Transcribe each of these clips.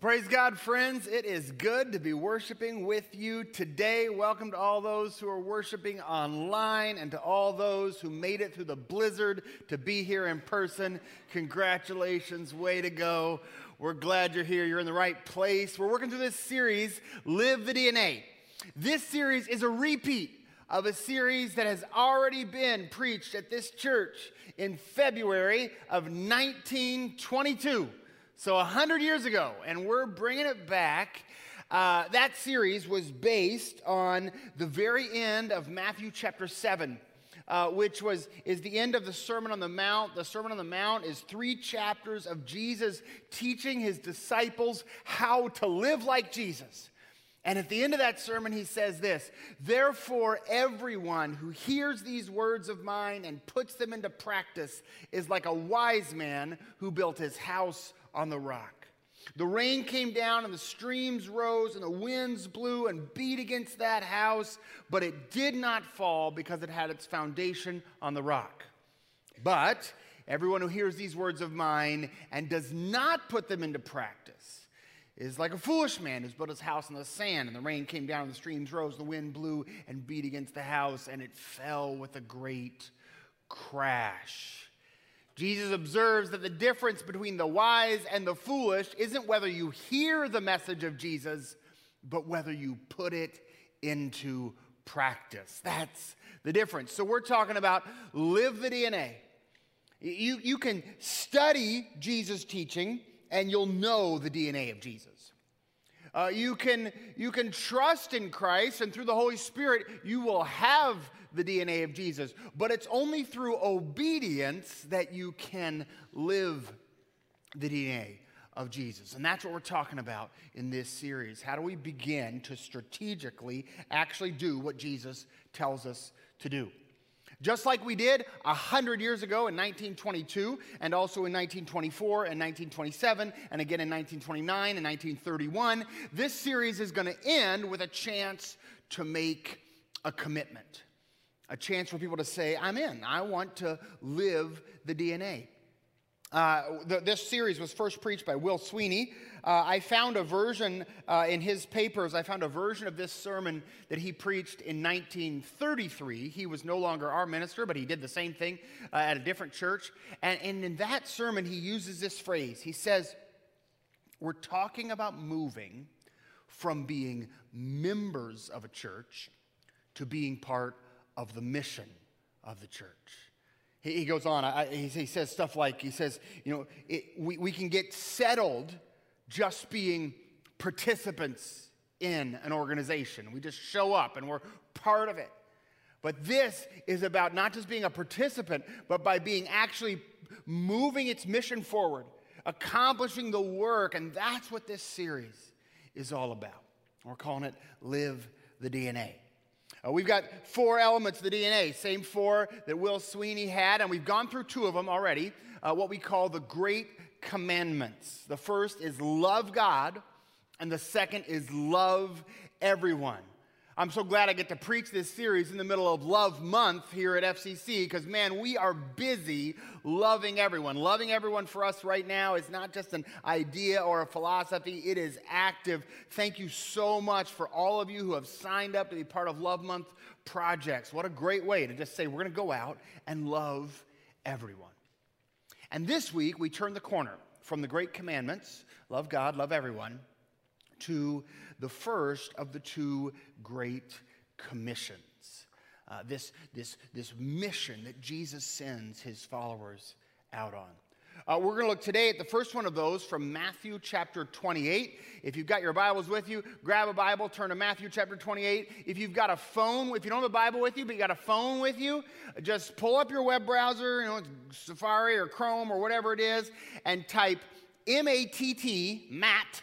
Well, praise God, friends. It is good to be worshiping with you today. Welcome to all those who are worshiping online and to all those who made it through the blizzard to be here in person. Congratulations, way to go. We're glad you're here. You're in the right place. We're working through this series, Live the DNA. This series is a repeat of a series that has already been preached at this church in February of 1922. So 100 years ago, and we're bringing it back. Uh, that series was based on the very end of Matthew chapter 7. Uh, which was is the end of the sermon on the mount the sermon on the mount is three chapters of jesus teaching his disciples how to live like jesus and at the end of that sermon, he says this Therefore, everyone who hears these words of mine and puts them into practice is like a wise man who built his house on the rock. The rain came down and the streams rose and the winds blew and beat against that house, but it did not fall because it had its foundation on the rock. But everyone who hears these words of mine and does not put them into practice is like a foolish man who's built his house on the sand, and the rain came down, and the streams rose, the wind blew and beat against the house, and it fell with a great crash. Jesus observes that the difference between the wise and the foolish isn't whether you hear the message of Jesus, but whether you put it into practice. That's the difference. So we're talking about live the DNA. You, you can study Jesus' teaching and you'll know the DNA of Jesus. Uh, you, can, you can trust in Christ, and through the Holy Spirit, you will have the DNA of Jesus. But it's only through obedience that you can live the DNA of Jesus. And that's what we're talking about in this series. How do we begin to strategically actually do what Jesus tells us to do? Just like we did 100 years ago in 1922, and also in 1924 and 1927, and again in 1929 and 1931, this series is going to end with a chance to make a commitment a chance for people to say, I'm in. I want to live the DNA. Uh, the, this series was first preached by Will Sweeney. Uh, I found a version uh, in his papers, I found a version of this sermon that he preached in 1933. He was no longer our minister, but he did the same thing uh, at a different church. And, and in that sermon, he uses this phrase. He says, We're talking about moving from being members of a church to being part of the mission of the church. He, he goes on, I, he, he, says stuff like, he says, you know, it, we, we can get settled just being participants in an organization. We just show up and we're part of it. But this is about not just being a participant, but by being actually moving its mission forward, accomplishing the work. And that's what this series is all about. We're calling it Live the DNA. Uh, we've got four elements of the DNA, same four that Will Sweeney had, and we've gone through two of them already, uh, what we call the Great Commandments. The first is love God, and the second is love everyone. I'm so glad I get to preach this series in the middle of Love Month here at FCC because, man, we are busy loving everyone. Loving everyone for us right now is not just an idea or a philosophy, it is active. Thank you so much for all of you who have signed up to be part of Love Month projects. What a great way to just say, we're going to go out and love everyone. And this week, we turn the corner from the great commandments love God, love everyone to the first of the two great commissions. Uh, this, this, this mission that Jesus sends his followers out on. Uh, we're going to look today at the first one of those from Matthew chapter 28. If you've got your Bibles with you, grab a Bible, turn to Matthew chapter 28. If you've got a phone, if you don't have a Bible with you, but you got a phone with you, just pull up your web browser, you know, Safari or Chrome or whatever it is, and type M A T T, Matt,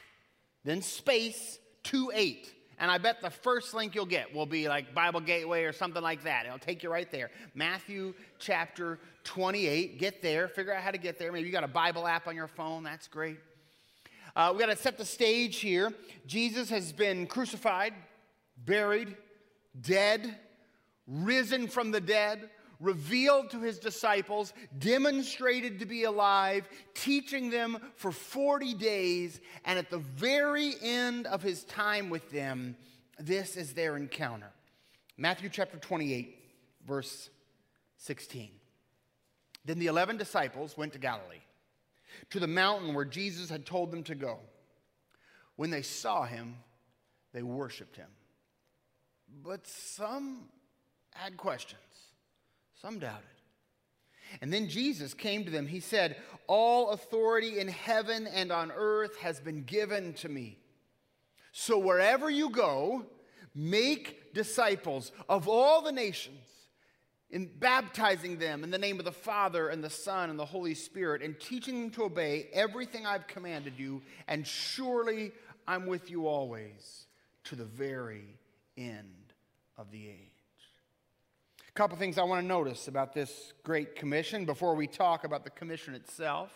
then space 2 8. And I bet the first link you'll get will be like Bible Gateway or something like that. It'll take you right there. Matthew chapter 28. Get there. Figure out how to get there. Maybe you got a Bible app on your phone. That's great. Uh, we got to set the stage here. Jesus has been crucified, buried, dead, risen from the dead, revealed to his disciples, demonstrated to be alive, teaching them for 40 days, and at the very end of his time with them, this is their encounter. Matthew chapter 28, verse 16. Then the 11 disciples went to Galilee, to the mountain where Jesus had told them to go. When they saw him, they worshiped him. But some had questions, some doubted. And then Jesus came to them. He said, All authority in heaven and on earth has been given to me. So wherever you go, make disciples of all the nations, in baptizing them in the name of the Father and the Son and the Holy Spirit, and teaching them to obey everything I've commanded you, and surely I'm with you always to the very end of the age. Couple things I want to notice about this Great Commission before we talk about the commission itself.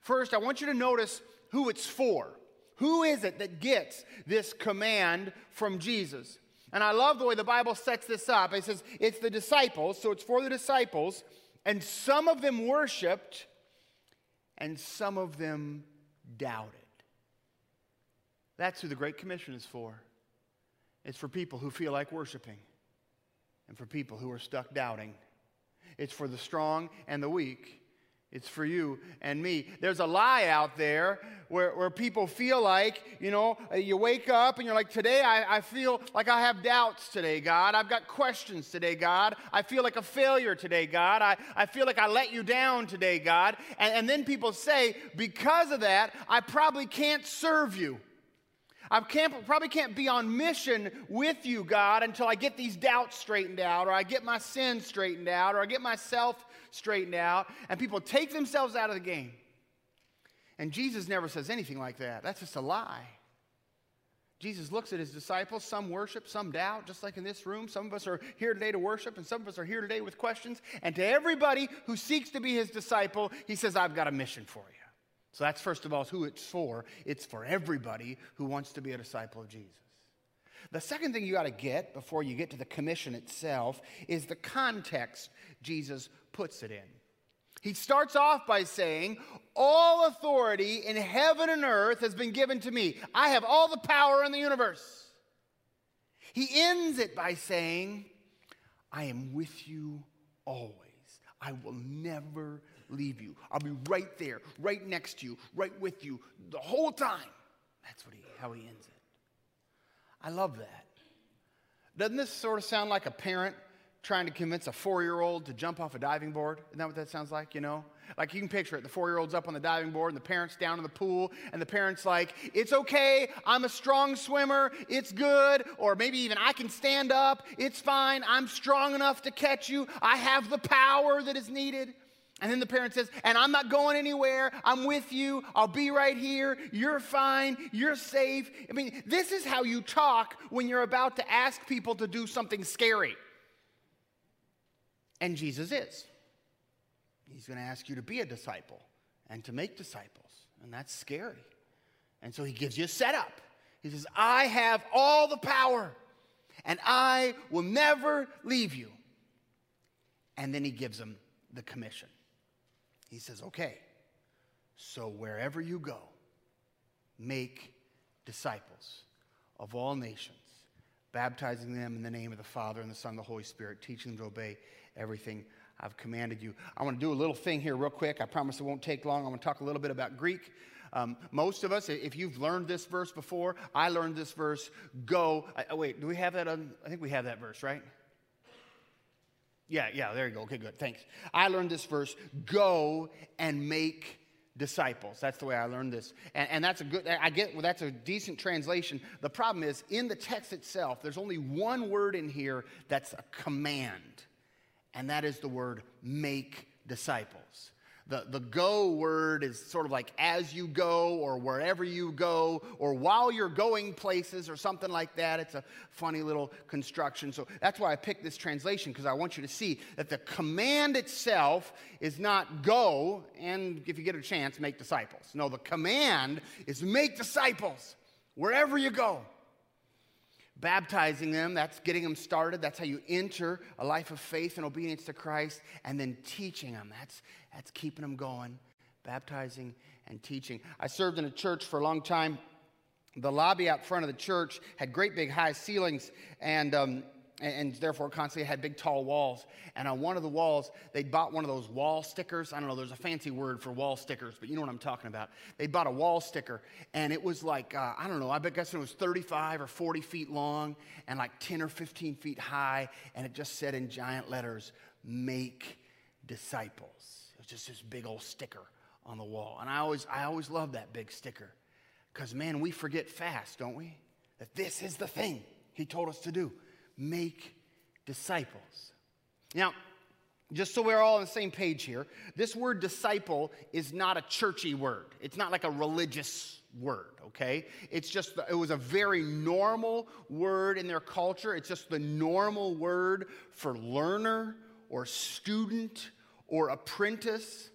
First, I want you to notice who it's for. Who is it that gets this command from Jesus? And I love the way the Bible sets this up. It says it's the disciples, so it's for the disciples, and some of them worshiped, and some of them doubted. That's who the Great Commission is for. It's for people who feel like worshiping and for people who are stuck doubting. It's for the strong and the weak. It's for you and me. There's a lie out there where, where people feel like, you know, uh, you wake up and you're like, today I, I feel like I have doubts today, God. I've got questions today, God. I feel like a failure today, God. I, I feel like I let you down today, God. And, and then people say, because of that, I probably can't serve you. I can't, probably can't be on mission with you, God, until I get these doubts straightened out, or I get my sins straightened out, or I get myself straightened out. And people take themselves out of the game. And Jesus never says anything like that. That's just a lie. Jesus looks at his disciples. Some worship, some doubt, just like in this room. Some of us are here today to worship, and some of us are here today with questions. And to everybody who seeks to be his disciple, he says, I've got a mission for you. So that's first of all who it's for. It's for everybody who wants to be a disciple of Jesus. The second thing you got to get before you get to the commission itself is the context Jesus puts it in. He starts off by saying, All authority in heaven and earth has been given to me. I have all the power in the universe. He ends it by saying, I am with you always. I will never leave you. I'll be right there, right next to you, right with you the whole time. That's what he, how he ends it. I love that. Doesn't this sort of sound like a parent trying to convince a four year old to jump off a diving board? Isn't that what that sounds like? You know? Like you can picture it the four year old's up on the diving board and the parent's down in the pool, and the parent's like, It's okay. I'm a strong swimmer. It's good. Or maybe even I can stand up. It's fine. I'm strong enough to catch you. I have the power that is needed. And then the parent says, And I'm not going anywhere. I'm with you. I'll be right here. You're fine. You're safe. I mean, this is how you talk when you're about to ask people to do something scary. And Jesus is. He's going to ask you to be a disciple and to make disciples. And that's scary. And so he gives you a setup. He says, I have all the power and I will never leave you. And then he gives them the commission. He says, okay, so wherever you go, make disciples of all nations, baptizing them in the name of the Father and the Son and the Holy Spirit, teaching them to obey everything I've commanded you. I want to do a little thing here, real quick. I promise it won't take long. I'm going to talk a little bit about Greek. Um, most of us, if you've learned this verse before, I learned this verse go. I, wait, do we have that on? I think we have that verse, right? Yeah, yeah, there you go. Okay, good. Thanks. I learned this verse go and make disciples. That's the way I learned this. And, and, that's a good, I get, well, that's a decent translation. The problem is, in the text itself, there's only one word in here that's a command, and that is the word make disciples. The, the go word is sort of like as you go or wherever you go or while you're going places or something like that. It's a funny little construction. So that's why I picked this translation because I want you to see that the command itself is not go and if you get a chance, make disciples. No, the command is make disciples wherever you go. Baptizing them, that's getting them started. That's how you enter a life of faith and obedience to Christ. And then teaching them, that's, that's keeping them going, baptizing and teaching. I served in a church for a long time. The lobby out front of the church had great big high ceilings, and um, and, therefore constantly had big tall walls. And on one of the walls, they'd bought one of those wall stickers. I don't know, there's a fancy word for wall stickers, but you know what I'm talking about. They bought a wall sticker, and it was like, uh, I don't know, I guess it was 35 or 40 feet long and like 10 or 15 feet high, and it just said in giant letters, make disciples. It was just this big old sticker on the wall. And I always, I always love that big sticker because, man, we forget fast, don't we? That this is the thing he told us to do make disciples. Now, just so we're all on the same page here, this word disciple is not a churchy word. It's not like a religious word, okay? It's just, it was a very normal word in their culture. It's just the normal word for learner or student or apprentice.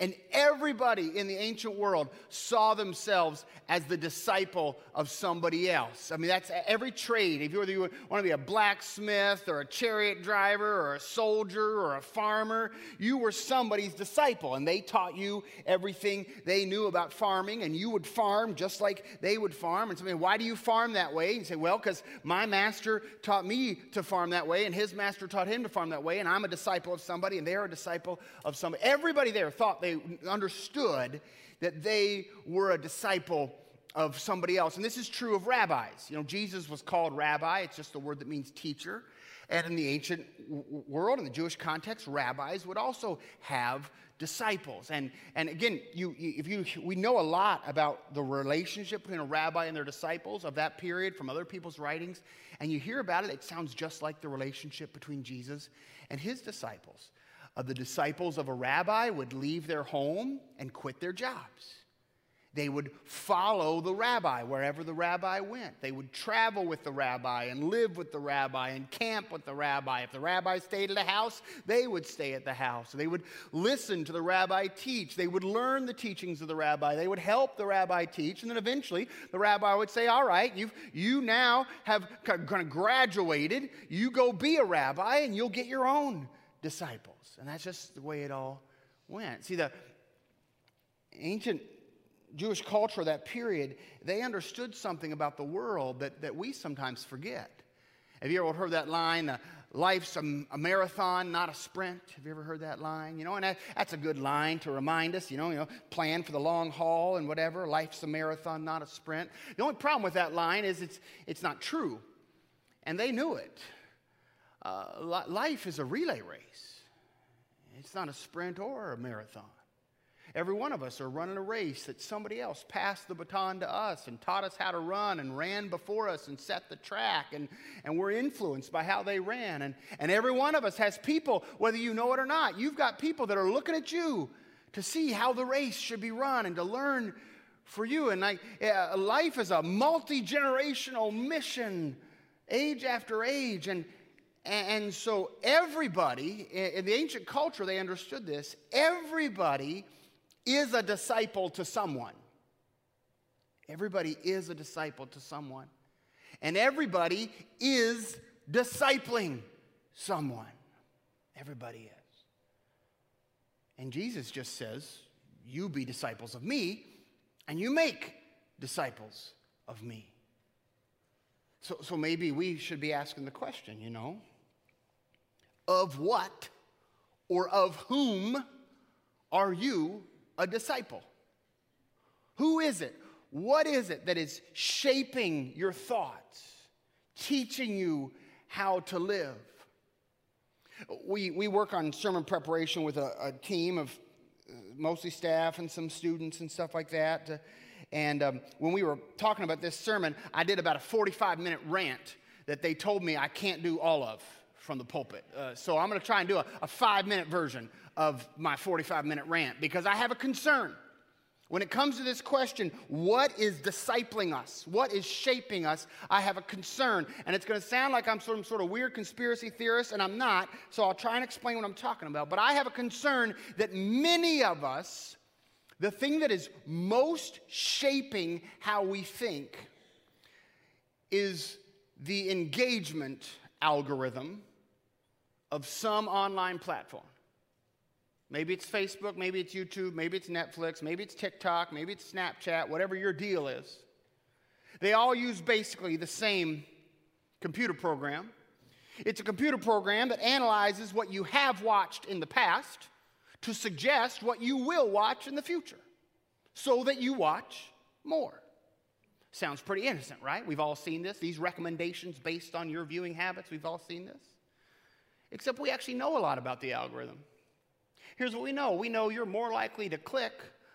And everybody in the ancient world saw themselves as the disciple of somebody else. I mean, that's every trade. If you, whether you want to be a blacksmith or a chariot driver or a soldier or a farmer, you were somebody's disciple. And they taught you everything they knew about farming. And you would farm just like they would farm. And somebody, why do you farm that way? And you say, well, because my master taught me to farm that way, and his master taught him to farm that way. And I'm a disciple of somebody, and they're a disciple of somebody. Everybody there thought they they understood that they were a disciple of somebody else. And this is true of rabbis. You know, Jesus was called rabbi, it's just a word that means teacher. And in the ancient world, in the Jewish context, rabbis would also have disciples. And, and again, you, if you, we know a lot about the relationship between a rabbi and their disciples of that period from other people's writings. And you hear about it, it sounds just like the relationship between Jesus and his disciples of the disciples of a rabbi would leave their home and quit their jobs. They would follow the rabbi wherever the rabbi went. They would travel with the rabbi and live with the rabbi and camp with the rabbi. If the rabbi stayed at a house, they would stay at the house. They would listen to the rabbi teach. They would learn the teachings of the rabbi. They would help the rabbi teach. And then eventually the rabbi would say, All right, you've, you now have kind of graduated. You go be a rabbi and you'll get your own disciples. And that's just the way it all went. See, the ancient Jewish culture, of that period, they understood something about the world that, that we sometimes forget. Have you ever heard that line, life's a, a, marathon, not a sprint? Have you ever heard that line? You know, and that, that's a good line to remind us, you know, you know, plan for the long haul and whatever. Life's a marathon, not a sprint. The only problem with that line is it's, it's not true. And they knew it. Uh, life is a relay race. It's not a sprint or a marathon. Every one of us are running a race that somebody else passed the baton to us and taught us how to run and ran before us and set the track, and, and we're influenced by how they ran. And, and every one of us has people, whether you know it or not, you've got people that are looking at you to see how the race should be run and to learn for you. And like, life is a multi generational mission, age after age. And, and so, everybody in the ancient culture, they understood this. Everybody is a disciple to someone. Everybody is a disciple to someone. And everybody is discipling someone. Everybody is. And Jesus just says, You be disciples of me, and you make disciples of me. So, so maybe we should be asking the question, you know, of what or of whom are you a disciple? Who is it? What is it that is shaping your thoughts, teaching you how to live? We, we work on sermon preparation with a, a team of uh, mostly staff and some students and stuff like that. And um, when we were talking about this sermon, I did about a 45 minute rant that they told me I can't do all of from the pulpit. Uh, so I'm going to try and do a, a five minute version of my 45 minute rant because I have a concern. When it comes to this question, what is discipling us? What is shaping us? I have a concern. And it's going to sound like I'm some sort of weird conspiracy theorist, and I'm not. So I'll try and explain what I'm talking about. But I have a concern that many of us, the thing that is most shaping how we think is the engagement algorithm of some online platform. Maybe it's Facebook, maybe it's YouTube, maybe it's Netflix, maybe it's TikTok, maybe it's Snapchat, whatever your deal is. They all use basically the same computer program. It's a computer program that analyzes what you have watched in the past to suggest what you will watch in the future so that you watch more. Sounds pretty innocent, right? We've all seen this. These recommendations based on your viewing habits, we've all seen this. Except we actually know a lot about the algorithm. Here's what we know we know you're more likely to click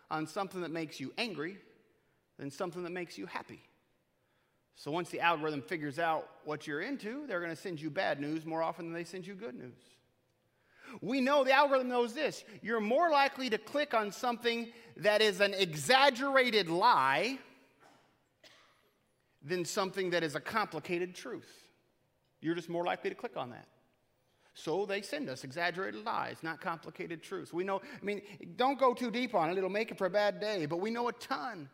on something that makes you angry than something that makes you happy. So once the algorithm figures out what you're into, they're going to send you bad news more often than they send you good news. We know the algorithm knows this. You're more likely to click on something that is an exaggerated lie than something that is a complicated truth. You're just more likely to click on that. So they send us exaggerated lies, not complicated truths. We know, I mean, don't go too deep on it, it'll make it for a bad day, but we know a ton.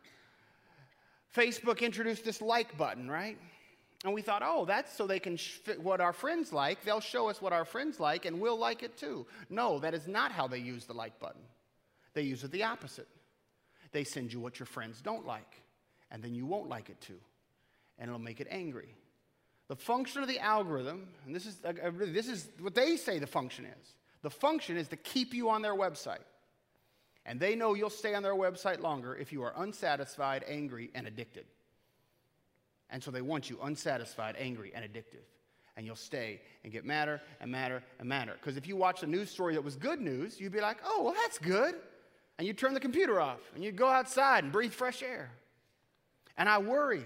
Facebook introduced this like button, right? And we thought, oh, that's so they can sh- what our friends like. They'll show us what our friends like, and we'll like it too. No, that is not how they use the like button. They use it the opposite. They send you what your friends don't like, and then you won't like it too, and it'll make it angry. The function of the algorithm, and this is, uh, uh, this is what they say the function is the function is to keep you on their website. And they know you'll stay on their website longer if you are unsatisfied, angry, and addicted. And so they want you unsatisfied, angry, and addictive. And you'll stay and get madder and madder and madder. Because if you watch a news story that was good news, you'd be like, oh, well, that's good. And you turn the computer off and you go outside and breathe fresh air. And I worry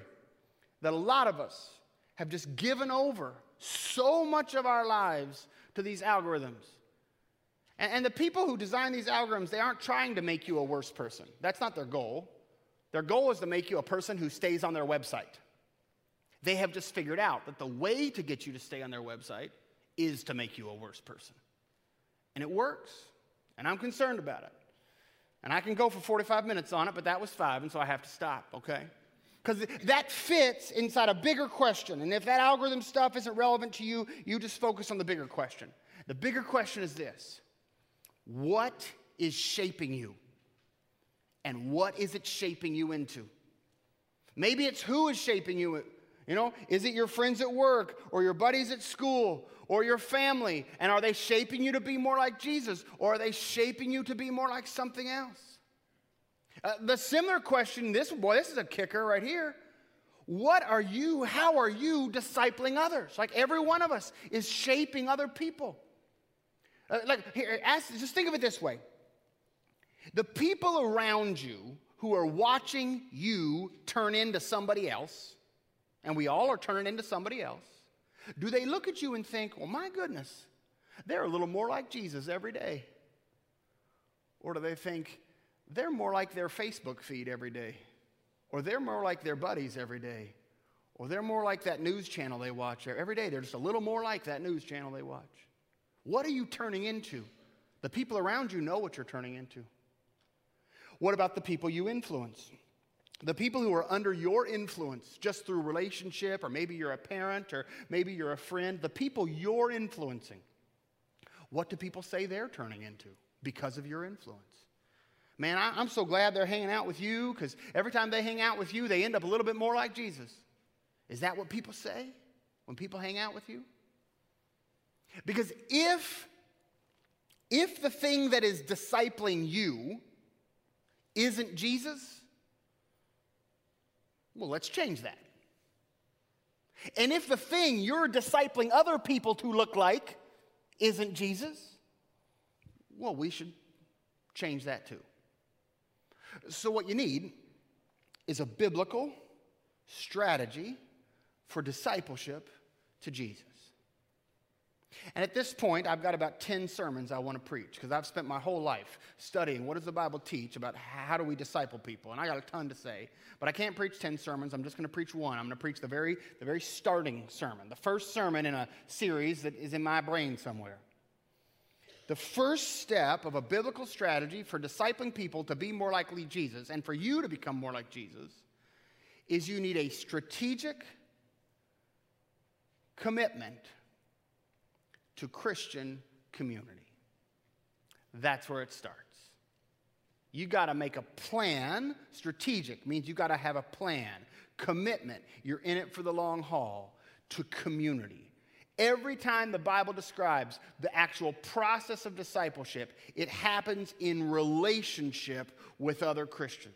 that a lot of us have just given over so much of our lives to these algorithms. And, and, the people who design these algorithms, they aren't trying to make you a worse person. That's not their goal. Their goal is to make you a person who stays on their website. They have just figured out that the way to get you to stay on their website is to make you a worse person. And it works. And I'm concerned about it. And I can go for 45 minutes on it, but that was five, and so I have to stop, okay? Because that fits inside a bigger question. And if that algorithm stuff isn't relevant to you, you just focus on the bigger question. The bigger question is this What is shaping you? And what is it shaping you into? Maybe it's who is shaping you. You know, is it your friends at work or your buddies at school or your family? And are they shaping you to be more like Jesus or are they shaping you to be more like something else? Uh, the similar question, this boy, this is a kicker right here. What are you, how are you discipling others? Like every one of us is shaping other people. Uh, like, here, ask, just think of it this way the people around you who are watching you turn into somebody else, and we all are turning into somebody else, do they look at you and think, well, my goodness, they're a little more like Jesus every day? Or do they think, they're more like their Facebook feed every day, or they're more like their buddies every day, or they're more like that news channel they watch every day. They're just a little more like that news channel they watch. What are you turning into? The people around you know what you're turning into. What about the people you influence? The people who are under your influence, just through relationship, or maybe you're a parent, or maybe you're a friend, the people you're influencing, what do people say they're turning into because of your influence? Man, I, am so glad they're hanging out with you because every time they hang out with you, they end up a little bit more like Jesus. Is that what people say when people hang out with you? Because if if the thing that is discipling you isn't Jesus, well, let's change that. And if the thing you're discipling other people to look like isn't Jesus, well, we should change that too. So, what you need is a biblical strategy for discipleship to Jesus. And at this point, I've got about 10 sermons I want to preach because I've spent my whole life studying what does the Bible teach about how do we disciple people. And I got a ton to say, but I can't preach 10 sermons. I'm just going to preach one. I'm going to preach the very, the very starting sermon, the first sermon in a series that is in my brain somewhere. The first step of a biblical strategy for discipling people to be more like Jesus and for you to become more like Jesus is you need a strategic, commitment to Christian community. That's where it starts. You got to make a plan. Strategic means you got to have a plan. Commitment, you're in it for the long haul to community. Every time the Bible describes the actual process of discipleship, it happens in relationship with other Christians.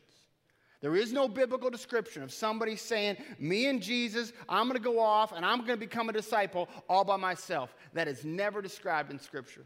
There is no biblical description of somebody saying, Me and Jesus, I'm going to go off and I'm going to become a disciple all by myself. That is never described in Scripture.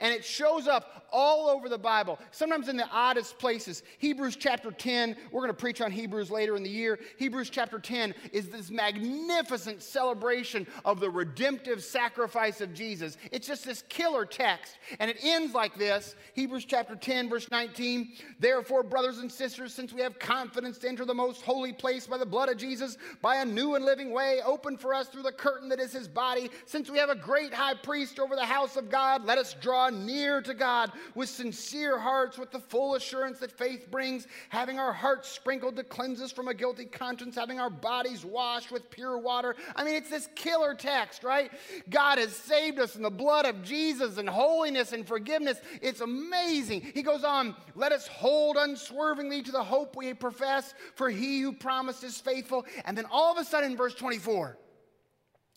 And it shows up all over the Bible, sometimes in the oddest places. Hebrews chapter 10, we're going to preach on Hebrews later in the year. Hebrews chapter 10 is this magnificent celebration of the redemptive sacrifice of Jesus. It's just this killer text. And it ends like this Hebrews chapter 10, verse 19. Therefore, brothers and sisters, since we have confidence to enter the most holy place by the blood of Jesus, by a new and living way opened for us through the curtain that is his body, since we have a great high priest over the house of God, let us draw draw near to God with sincere hearts, with the full assurance that faith brings, having our hearts sprinkled to cleanse us from a guilty conscience, having our bodies washed with pure water. I mean, it's this killer text, right? God has saved us in the blood of Jesus and holiness and forgiveness. It's amazing. He goes on, let us hold unswervingly to the hope we profess, for he who promised is faithful. And then all of a sudden, in verse 24,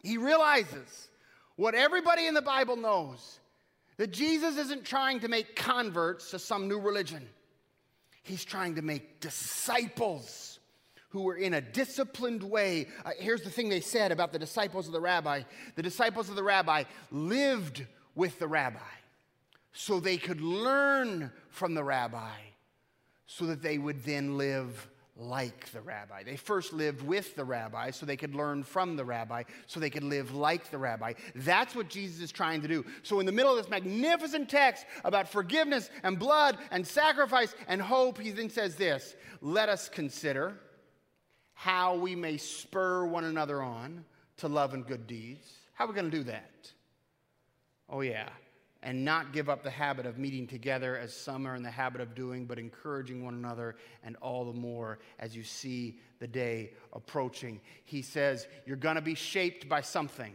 he realizes what everybody in the Bible knows that Jesus isn't trying to make converts to some new religion, He's trying to make disciples who were in a disciplined way. Uh, here's the thing they said about the disciples of the rabbi the disciples of the rabbi lived with the rabbi so they could learn from the rabbi so that they would then live like the rabbi. They first lived with the rabbi so they could learn from the rabbi, so they could live like the rabbi. That's what Jesus is trying to do. So, in the middle of this magnificent text about forgiveness and blood and sacrifice and hope, he then says this Let us consider how we may spur one another on to love and good deeds. How are we going to do that? Oh, yeah and not give up the habit of meeting together as some are in the habit of doing, but encouraging one another, and all the more as you see the day approaching. He says, You're going to be shaped by something.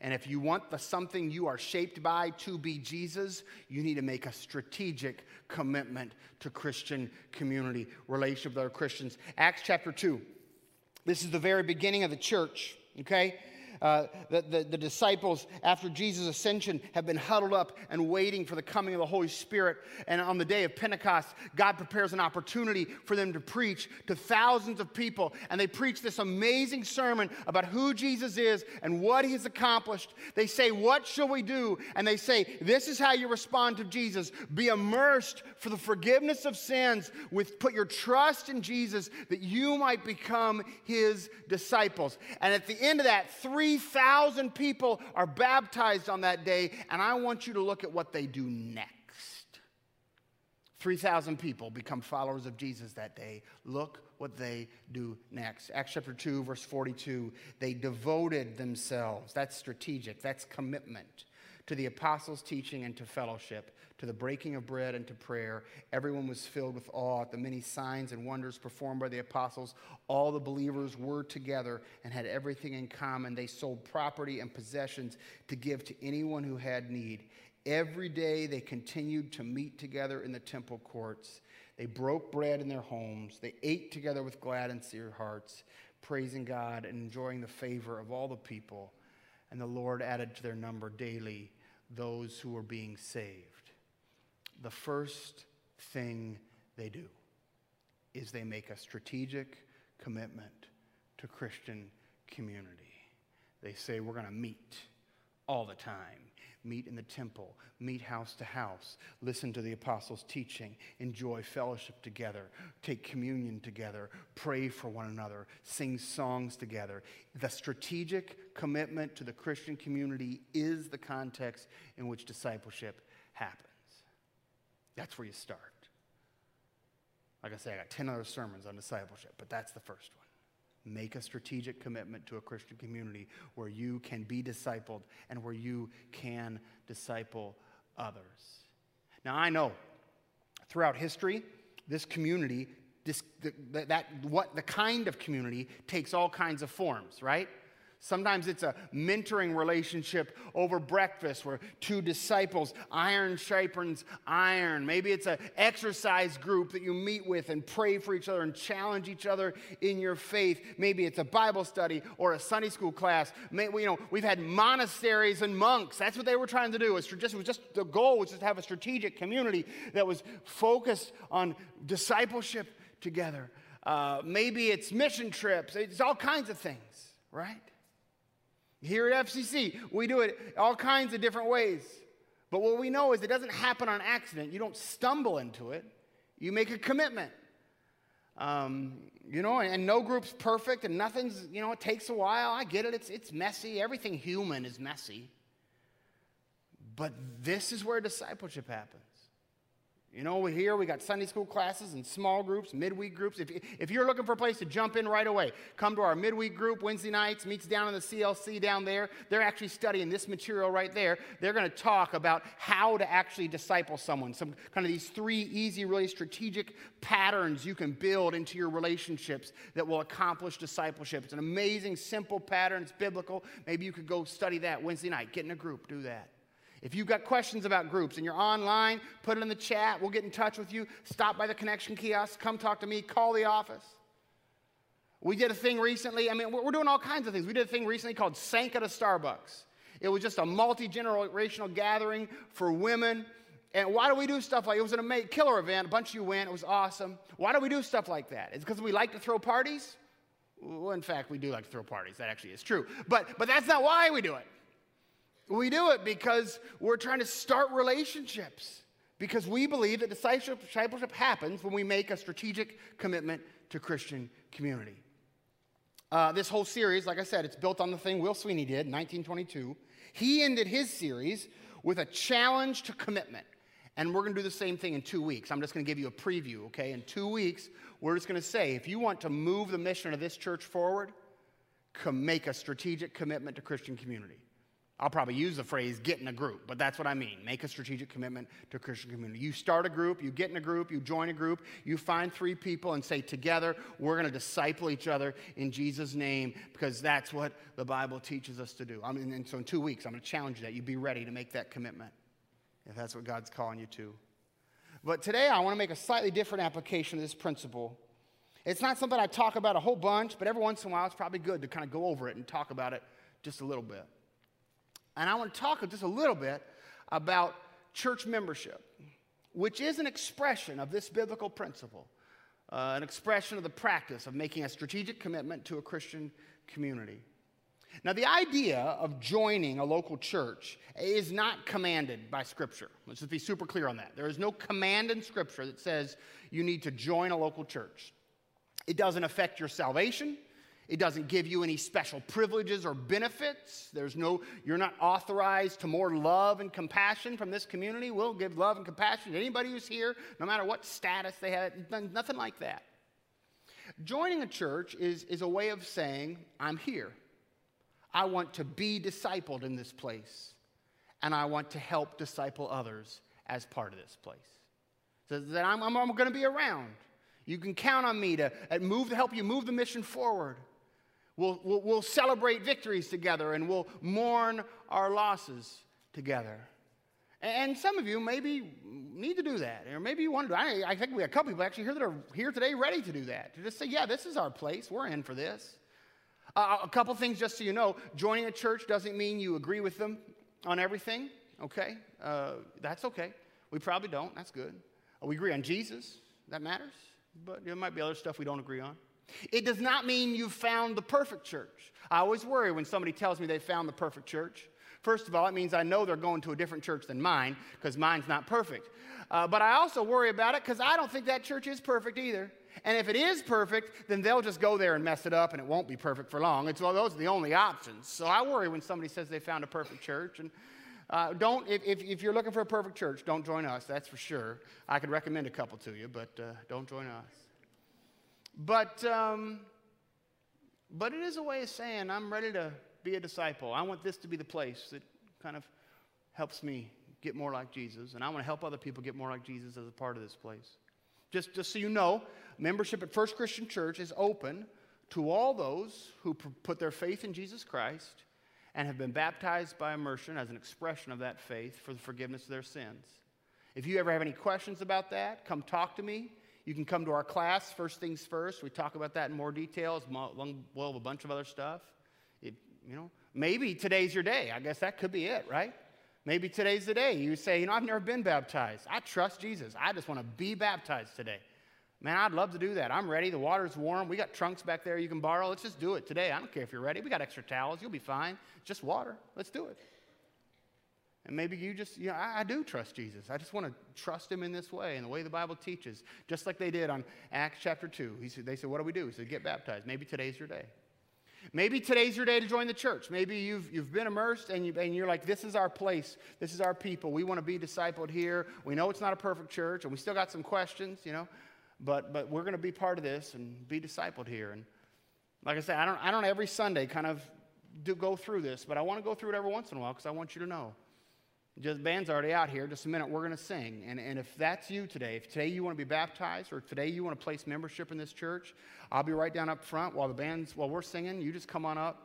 And if you want the something you are shaped by to be Jesus, you need to make a strategic commitment to Christian community, relationship with other Christians. Acts chapter 2. This is the very beginning of the church, okay? Uh, the, the, the disciples, after Jesus' ascension, have been huddled up and waiting for the coming of the Holy Spirit. And on the day of Pentecost, God prepares an opportunity for them to preach to thousands of people. And they preach this amazing sermon about who Jesus is and what he's accomplished. They say, What shall we do? And they say, This is how you respond to Jesus. Be immersed for the forgiveness of sins, with put your trust in Jesus that you might become his disciples. And at the end of that, three 3,000 people are baptized on that day, and I want you to look at what they do next. 3,000 people become followers of Jesus that day. Look what they do next. Acts chapter 2, verse 42. They devoted themselves. That's strategic, that's commitment to the apostles' teaching and to fellowship to the breaking of bread and to prayer. Everyone was filled with awe at the many signs and wonders performed by the apostles. All the believers were together and had everything in common. They sold property and possessions to give to anyone who had need. Every day they continued to meet together in the temple courts. They broke bread in their homes. They ate together with glad and sincere hearts, praising God and enjoying the favor of all the people. And the Lord added to their number daily those who were being saved the first thing they do is they make a strategic commitment to Christian community. They say, We're going to meet all the time. Meet in the temple, meet house to house, listen to the apostles' teaching, enjoy fellowship together, take communion together, pray for one another, sing songs together. The strategic commitment to the Christian community is the context in which discipleship happens. That's where you start. Like I say, I got 10 other sermons on discipleship, but that's the first one. Make a strategic commitment to a Christian community where you can be discipled and where you can disciple others. Now, I know throughout history, this community, this, the, that, what, the kind of community takes all kinds of forms, right? Sometimes it's a mentoring relationship over breakfast where two disciples, iron sharpens iron. Maybe it's an exercise group that you meet with and pray for each other and challenge each other in your faith. Maybe it's a Bible study or a Sunday school class. Maybe, you know, we've had monasteries and monks. That's what they were trying to do. It was just, the goal was just to have a strategic community that was focused on discipleship together. Uh, maybe it's mission trips. It's all kinds of things, right? Here at FCC, we do it all kinds of different ways. But what we know is it doesn't happen on accident. You don't stumble into it, you make a commitment. Um, you know, and, and no group's perfect and nothing's, you know, it takes a while. I get it, it's, it's messy. Everything human is messy. But this is where discipleship happens. You know, here we got Sunday school classes and small groups, midweek groups. If, if you're looking for a place to jump in right away, come to our midweek group Wednesday nights, meets down in the CLC down there. They're actually studying this material right there. They're going to talk about how to actually disciple someone, some kind of these three easy, really strategic patterns you can build into your relationships that will accomplish discipleship. It's an amazing, simple pattern. It's biblical. Maybe you could go study that Wednesday night. Get in a group, do that. If you've got questions about groups and you're online, put it in the chat. We'll get in touch with you. Stop by the connection kiosk. Come talk to me. Call the office. We did a thing recently. I mean, we're doing all kinds of things. We did a thing recently called Sank at a Starbucks. It was just a multi generational gathering for women. And why do we do stuff like it was an amazing killer event? A bunch of you went. It was awesome. Why do we do stuff like that? It's because we like to throw parties. Well, in fact, we do like to throw parties. That actually is true. But but that's not why we do it. We do it because we're trying to start relationships. Because we believe that discipleship happens when we make a strategic commitment to Christian community. Uh, this whole series, like I said, it's built on the thing Will Sweeney did in 1922. He ended his series with a challenge to commitment. And we're going to do the same thing in two weeks. I'm just going to give you a preview, okay? In two weeks, we're just going to say if you want to move the mission of this church forward, come make a strategic commitment to Christian community. I'll probably use the phrase get in a group, but that's what I mean. Make a strategic commitment to a Christian community. You start a group, you get in a group, you join a group, you find three people and say, Together, we're going to disciple each other in Jesus' name because that's what the Bible teaches us to do. I mean, and so in two weeks, I'm going to challenge you that. You be ready to make that commitment if that's what God's calling you to. But today, I want to make a slightly different application of this principle. It's not something I talk about a whole bunch, but every once in a while, it's probably good to kind of go over it and talk about it just a little bit. And I want to talk just a little bit about church membership, which is an expression of this biblical principle, uh, an expression of the practice of making a strategic commitment to a Christian community. Now, the idea of joining a local church is not commanded by Scripture. Let's just be super clear on that. There is no command in Scripture that says you need to join a local church. It doesn't affect your salvation. It doesn't give you any special privileges or benefits. There's no, you're not authorized to more love and compassion from this community. We'll give love and compassion to anybody who's here, no matter what status they have. Nothing like that. Joining a church is, is a way of saying, I'm here. I want to be discipled in this place, and I want to help disciple others as part of this place. So that I'm, I'm, I'm going to be around. You can count on me to move to help you move the mission forward. We'll, we'll, we'll, celebrate victories together and we'll mourn our losses together. And some of you maybe need to do that, or maybe you want to do I, I think we have a couple people actually here that are here today ready to do that. To just say, yeah, this is our place. We're in for this. Uh, a couple things just so you know joining a church doesn't mean you agree with them on everything, okay? Uh, that's okay. We probably don't. That's good. We agree on Jesus. That matters. But there might be other stuff we don't agree on. It does not mean you've found the perfect church. I always worry when somebody tells me they found the perfect church. First of all, it means I know they're going to a different church than mine because mine's not perfect. Uh, but I also worry about it because I don't think that church is perfect either. And if it is perfect, then they'll just go there and mess it up and it won't be perfect for long. It's, well, those are the only options. So I worry when somebody says they found a perfect church. And uh, don't, if, if, if, you're looking for a perfect church, don't join us, that's for sure. I could recommend a couple to you, but uh, don't join us. But, um, but it is a way of saying, I'm ready to be a disciple. I want this to be the place that kind of helps me get more like Jesus, and I want to help other people get more like Jesus as a part of this place. Just, just so you know, membership at First Christian Church is open to all those who put their faith in Jesus Christ and have been baptized by immersion as an expression of that faith for the forgiveness of their sins. If you ever have any questions about that, come talk to me. You can come to our class, First Things First. We talk about that in more details, well, a bunch of other stuff. It, you know, maybe today's your day. I guess that could be it, right? Maybe today's the day. You say, you know, I've never been baptized. I trust Jesus. I just want to be baptized today. Man, I'd love to do that. I'm ready. The water's warm. We got trunks back there you can borrow. Let's just do it today. I don't care if you're ready. We got extra towels. You'll be fine. Just water. Let's do it. And maybe you just, you know, I, I do trust Jesus. I just want to trust him in this way, in the way the Bible teaches, just like they did on Acts chapter 2. He said, they said, What do we do? He said, Get baptized. Maybe today's your day. Maybe today's your day to join the church. Maybe you've, you've been immersed and, you, and you're like, this is our place. This is our people. We want to be discipled here. We know it's not a perfect church and we still got some questions, you know but, but we're going to be part of this and be discipled here. And like I said, I don't, I don't every Sunday kind of do go through this, but I want to go through it every once in a while because I want you to know. Just band's already out here. Just a minute, we're going to sing. And, and if that's you today, if today you want to be baptized or today you want to place membership in this church, I'll be right down up front while the band's while we're singing. You just come on up.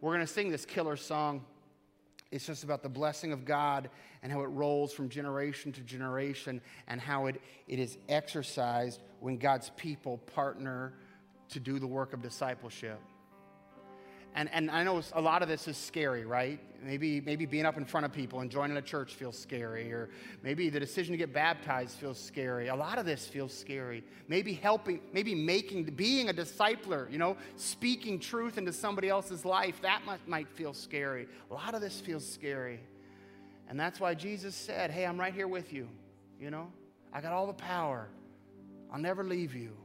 We're going to sing this killer song. It's just about the blessing of God and how it rolls from generation to generation and how it, it is exercised when God's people partner to do the work of discipleship. And, and I know a lot of this is scary, right? Maybe, maybe being up in front of people and joining a church feels scary, or maybe the decision to get baptized feels scary. A lot of this feels scary. Maybe helping, maybe making, being a discipler, you know, speaking truth into somebody else's life, that might, might feel scary. A lot of this feels scary. And that's why Jesus said, Hey, I'm right here with you. You know, I got all the power. I'll never leave you.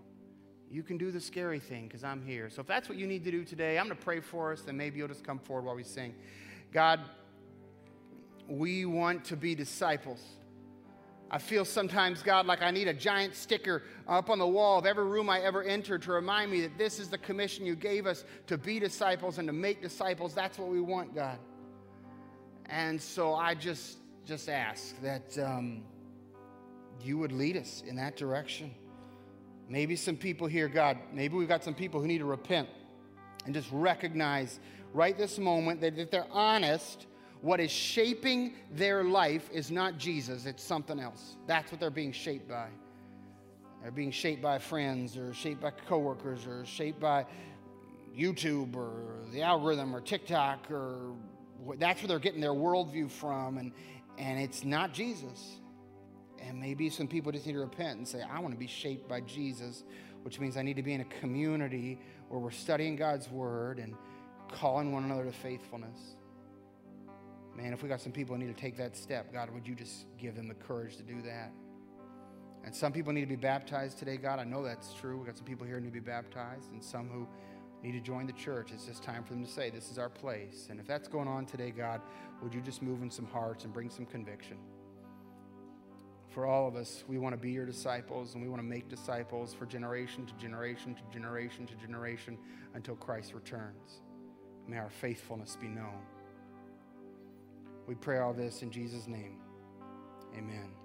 You can do the scary thing because I'm here. So if that's what you need to do today, I'm going to pray for us, and maybe you'll just come forward while we sing. God, we want to be disciples. I feel sometimes, God, like I need a giant sticker up on the wall of every room I ever enter to remind me that this is the commission you gave us to be disciples and to make disciples. That's what we want, God. And so I just just ask that um, you would lead us in that direction. Maybe some people here, God, maybe we've got some people who need to repent and just recognize right this moment that if they're honest, what is shaping their life is not Jesus, it's something else. That's what they're being shaped by. They're being shaped by friends or shaped by coworkers or shaped by YouTube or the algorithm or TikTok or that's where they're getting their worldview from, and, and it's not Jesus. And maybe some people just need to repent and say, I want to be shaped by Jesus, which means I need to be in a community where we're studying God's word and calling one another to faithfulness. Man, if we got some people who need to take that step, God, would you just give them the courage to do that? And some people need to be baptized today, God. I know that's true. We got some people here who need to be baptized, and some who need to join the church, it's just time for them to say, This is our place. And if that's going on today, God, would you just move in some hearts and bring some conviction? For all of us, we want to be your disciples and we want to make disciples for generation to generation to generation to generation until Christ returns. May our faithfulness be known. We pray all this in Jesus' name. Amen.